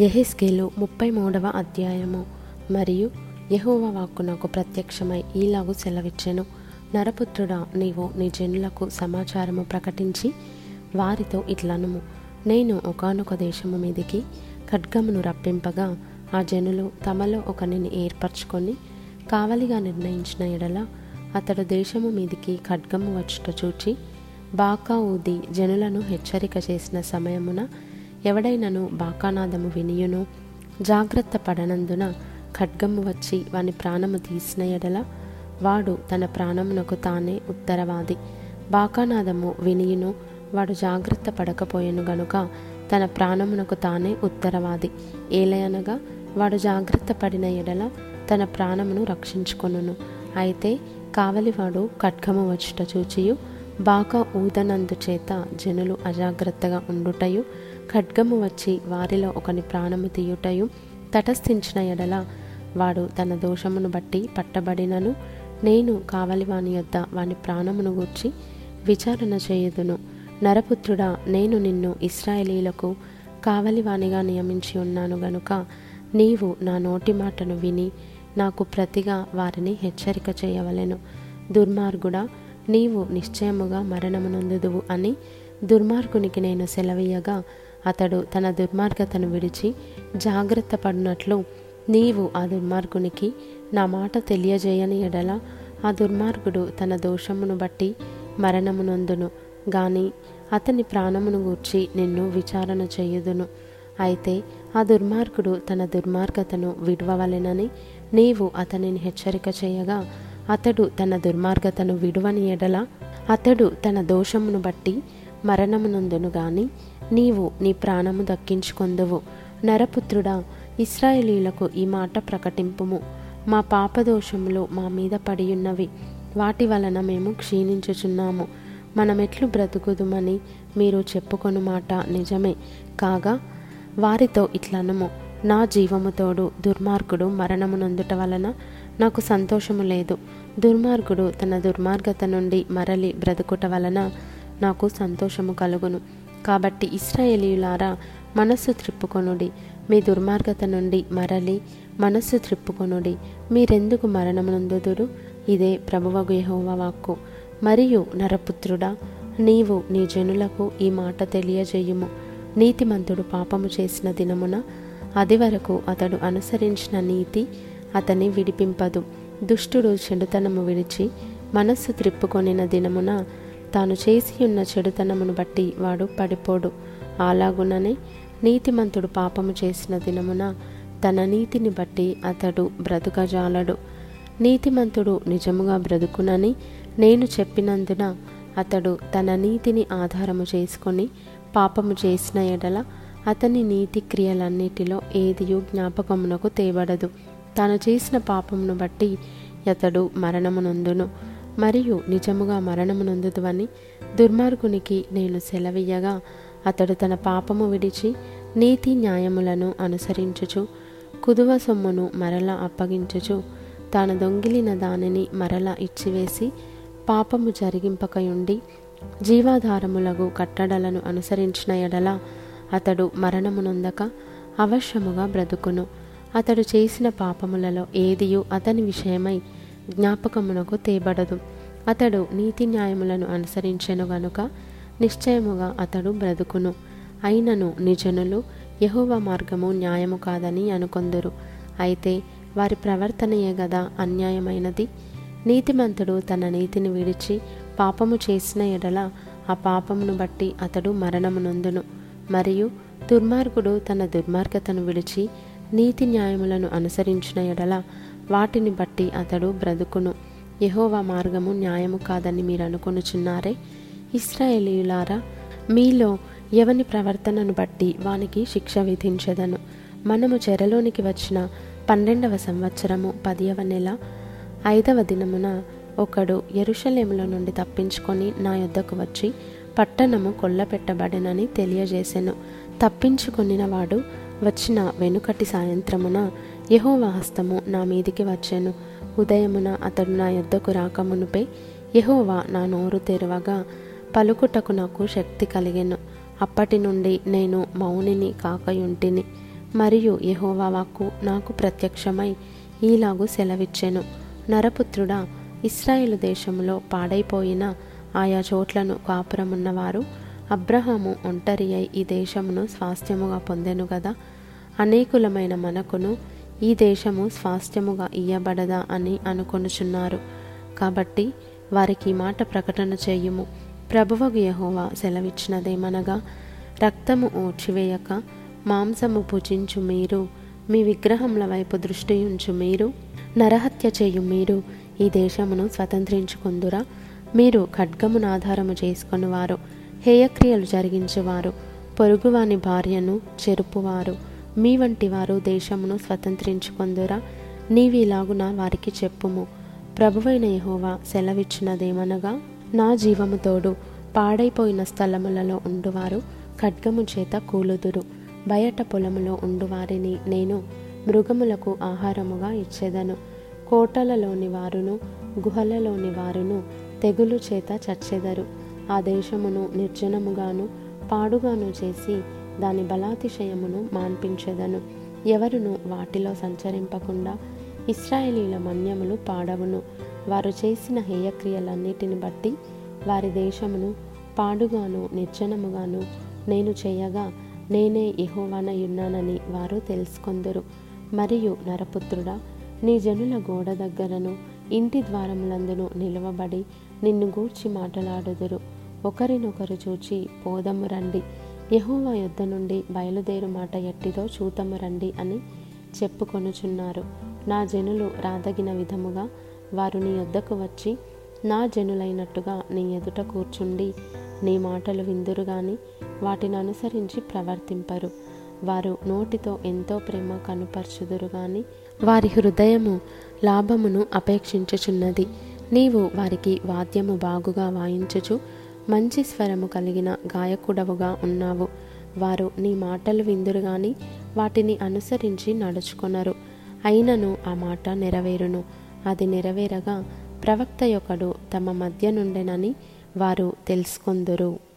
ఎహెస్కేలు ముప్పై మూడవ అధ్యాయము. మరియు యహోవ వాక్కు నాకు ప్రత్యక్షమై ఈలాగు సెలవిచ్చెను. నరపుత్రుడా నీవు నీ జనులకు సమాచారము ప్రకటించి వారితో ఇట్లనుము. నేను ఒకానొక దేశము మీదికి ఖడ్గమును రప్పింపగా ఆ జనులు తమలో ఒకనిని ఏర్పరచుకొని కావలిగా నిర్ణయించిన ఎడల అతడు దేశము మీదికి ఖడ్గము వచ్చుట చూచి బాకా ఊది జనులను హెచ్చరిక చేసిన సమయమున ఎవడైనను బాకానాదము వినియును? జాగ్రత్త పడనందున ఖడ్గము వచ్చి వాని ప్రాణము తీసిన ఎడల వాడు తన ప్రాణమునకు తానే ఉత్తరవాది. బాకానాదము వినియును? వాడు జాగ్రత్త పడకపోయెను గనుక తన ప్రాణమునకు తానే ఉత్తరవాది. ఏలయనగా వాడు జాగ్రత్త పడిన ఎడల తన ప్రాణమును రక్షించుకొనును. అయితే కావలివాడు ఖడ్గము వచ్చుట చూచియు బాగా ఊదనందు చేత జనులు అజాగ్రత్తగా ఉండుటయు ఖడ్గము వచ్చి వారిలో ఒకని ప్రాణము తీయుటయు తటస్థించిన ఎడల వాడు తన దోషమును బట్టి పట్టబడినను నేను కావలి వాని యొద్ద వాని ప్రాణమును గూర్చి విచారణ చేయుదును. నరపుత్రుడా నేను నిన్ను ఇస్రాయేలీలకు కావలివానిగా నియమించి ఉన్నాను గనుక నీవు నా నోటి మాటను విని నాకు ప్రతిగా వారిని హెచ్చరిక చేయవలెను. దుర్మార్గుడా నీవు నిశ్చయముగా మరణమునందుదువు అని దుర్మార్గునికి నేను సెలవీయగా అతడు తన దుర్మార్గతను విడిచి జాగ్రత్త పడినట్లు నీవు ఆ దుర్మార్గునికి నా మాట తెలియజేయని ఎడల ఆ దుర్మార్గుడు తన దోషమును బట్టి మరణమునందును గాని అతని ప్రాణమును గూర్చి నిన్ను విచారణ చేయుదును. అయితే ఆ దుర్మార్గుడు తన దుర్మార్గతను విడవవలెనని నీవు అతనిని హెచ్చరిక చేయగా అతడు తన దుర్మార్గతను విడువని ఎడల అతడు తన దోషమును బట్టి మరణమునందును గాని నీవు నీ ప్రాణము దక్కించుకొందువు. నరపుత్రుడా ఇస్రాయేలీలకు ఈ మాట ప్రకటింపుము. మా పాపదోషములు మా మీద పడియున్నవి. వాటి వలన మేము క్షీణించుచున్నాము. మనమెట్లు బ్రతుకుదుమని మీరు చెప్పుకొను మాట నిజమే. కాగా వారితో ఇట్లనము. నా జీవముతోడు దుర్మార్గుడు మరణమునందుట వలన నాకు సంతోషము లేదు. దుర్మార్గుడు తన దుర్మార్గత నుండి మరలి బ్రతుకుట వలన నాకు సంతోషము కలుగును. కాబట్టి ఇస్రాయేలీయులారా మనస్సు త్రిప్పుకొనుడి. మీ దుర్మార్గత నుండి మరలి మనస్సు త్రిప్పుకొనుడి. మీరెందుకు మరణమునందుదురు? ఇదే ప్రభువగు యెహోవా వాక్కు. మరియు నరపుత్రుడా నీవు నీ జనులకు ఈ మాట తెలియజేయుము. నీతిమంతుడు పాపము చేసిన దినమున అది వరకు అతడు అనుసరించిన నీతి అతని విడిపింపదు. దుష్టుడు చెడుతనము విడిచి మనస్సు త్రిప్పుకొనిన దినమున తాను చేసి ఉన్న చెడుతనమును బట్టి వాడు పడిపోడు. అలాగుననే నీతిమంతుడు పాపము చేసిన దినమున తన నీతిని బట్టి అతడు బ్రతుకజాలడు. నీతిమంతుడు నిజముగా బ్రతుకునని నేను చెప్పినందున అతడు తన నీతిని ఆధారము చేసుకొని పాపము చేసిన ఎడల అతని నీతి క్రియలన్నిటిలో ఏదియు జ్ఞాపకమునకు తేబడదు. తాను చేసిన పాపమును బట్టి అతడు మరణమునందును. మరియు నిజముగా మరణమునందుదువని దుర్మార్గునికి నేను సెలవియ్యగా అతడు తన పాపము విడిచి నీతి న్యాయములను అనుసరించుచు కుదువ సొమ్మును మరల అప్పగించుచు తాను దొంగిలిన దానిని మరల ఇచ్చివేసి పాపము జరిగింపకయుండి జీవాధారములకు కట్టడలను అనుసరించిన ఎడల అతడు మరణమునొందక అవశ్యముగా బ్రతుకును. అతడు చేసిన పాపములలో ఏదియు అతని విషయమై జ్ఞాపకమునకు తేబడదు. అతడు నీతి న్యాయములను అనుసరించెను గనుక నిశ్చయముగా అతడు బ్రతుకును. అయినను నిజనులు యహోవ మార్గము న్యాయము కాదని అనుకొందురు. అయితే వారి ప్రవర్తనయే గదా అన్యాయమైనది. నీతిమంతుడు తన నీతిని విడిచి పాపము చేసిన ఎడల ఆ పాపమును బట్టి అతడు మరణమునందును మరియు దుర్మార్గుడు తన దుర్మార్గతను విడిచి నీతి న్యాయములను అనుసరించిన ఎడల వాటిని బట్టి అతడు బ్రతుకును. యహోవా మార్గము న్యాయము కాదని మీరు అనుకొనుచున్నారే? ఇస్రాయేలీయులారా మీలో ఎవని ప్రవర్తనను బట్టి వానికి శిక్ష విధించదను? మనము చెరలోనికి వచ్చిన పన్నెండవ సంవత్సరము పదియవ నెల ఐదవ దినమున ఒకడు ఎరుషలేముల నుండి తప్పించుకొని నా యొద్దకు వచ్చి పట్టణము కొల్లపెట్టబడినని తెలియజేసెను. తప్పించుకొనిన వాడు వచ్చిన వెనుకటి సాయంత్రమున యహోవా హస్తము నా మీదికి వచ్చాను. ఉదయమున అతడు నా యొద్దకు రాకమునుపై యహోవా నా నోరు తెరవగా పలుకుటకు నాకు శక్తి కలిగెను. అప్పటి నుండి నేను మౌనిని కాకయుంటిని. మరియు యహోవా వాక్కు నాకు ప్రత్యక్షమై ఈలాగు సెలవిచ్చెను. నరపుత్రుడా ఇస్రాయేల్ దేశంలో పాడైపోయిన ఆయా చోట్లను కాపురమున్నవారు అబ్రహాము ఒంటరి అయి ఈ దేశమును స్వాస్థ్యముగా పొందెను కదా అనేకులమైన మనకును ఈ దేశము స్వాస్థ్యముగా ఇయ్యబడదా అని అనుకొనుచున్నారు. కాబట్టి వారికి మాట ప్రకటన చేయుము. ప్రభువగు యహోవా సెలవిచ్చినదేమనగా రక్తము ఓడ్చివేయక మాంసము భుజించు మీరు మీ విగ్రహముల వైపు దృష్టి ఉంచు మీరు నరహత్య చేయు మీరు ఈ దేశమును స్వతంత్రించుకుందురా. మీరు ఖడ్గమును ఆధారము చేసుకునివారు. హేయక్రియలు జరిగించువారు. పొరుగువాని భార్యను చెరుపువారు. మీ వంటి వారు దేశమును స్వతంత్రించుకొందురా. నీవిలాగున వారికి చెప్పుము. ప్రభువైన యహోవా సెలవిచ్చినదేమనగా నా జీవము తోడు పాడైపోయిన స్థలములలో ఉండువారు ఖడ్గము చేత కూలుదురు. బయట పొలములో ఉండువారిని నేను మృగములకు ఆహారముగా ఇచ్చేదను. కోటలలోని వారును గుహలలోని వారును తెగులు చేత చచ్చెదరు. ఆ దేశమును నిర్జనముగాను పాడుగాను చేసి దాని బలాతిశయమును మాన్పించెదను. ఎవరును వాటిలో సంచరింపకుండా ఇస్రాయేలీల మన్యములు పాడవును. వారు చేసిన హేయక్రియలన్నిటిని బట్టి వారి దేశమును పాడుగాను నిర్జనముగాను నేను చేయగా నేనే ఇహోవానయున్నానని వారు తెలుసుకొందురు. మరియు నరపుత్రుడా నీ జనుల గోడ దగ్గరను ఇంటి ద్వారములందును నిలవబడి నిన్ను గూర్చి మాట్లాడుదురు. ఒకరినొకరు చూచి పోదము రండి. యహోవా యొద్ద నుండి బయలుదేరు మాట ఎట్టిదో చూతము రండి అని చెప్పుకొనుచున్నారు. నా జనులు రాదగిన విధముగా వారు నీ యొద్దకు వచ్చి నా జనులైనట్టుగా నీ ఎదుట కూర్చుండి నీ మాటలు విందురు గాని వాటిని అనుసరించి ప్రవర్తింపరు. వారు నోటితో ఎంతో ప్రేమ కనుపరచుదురు గాని వారి హృదయము లాభమును అపేక్షించుచున్నది. నీవు వారికి వాద్యము బాగుగా వాయించుచు మంచి స్వరము కలిగిన గాయకుడవుగా ఉన్నావు. వారు నీ మాటలు విందురు గాని వాటిని అనుసరించి నడుచుకొనరు. అయినను ఆ మాట నెరవేరును. అది నెరవేరగా ప్రవక్త యొక్కడు తమ మధ్య నుండెనని వారు తెలుసుకొందురు.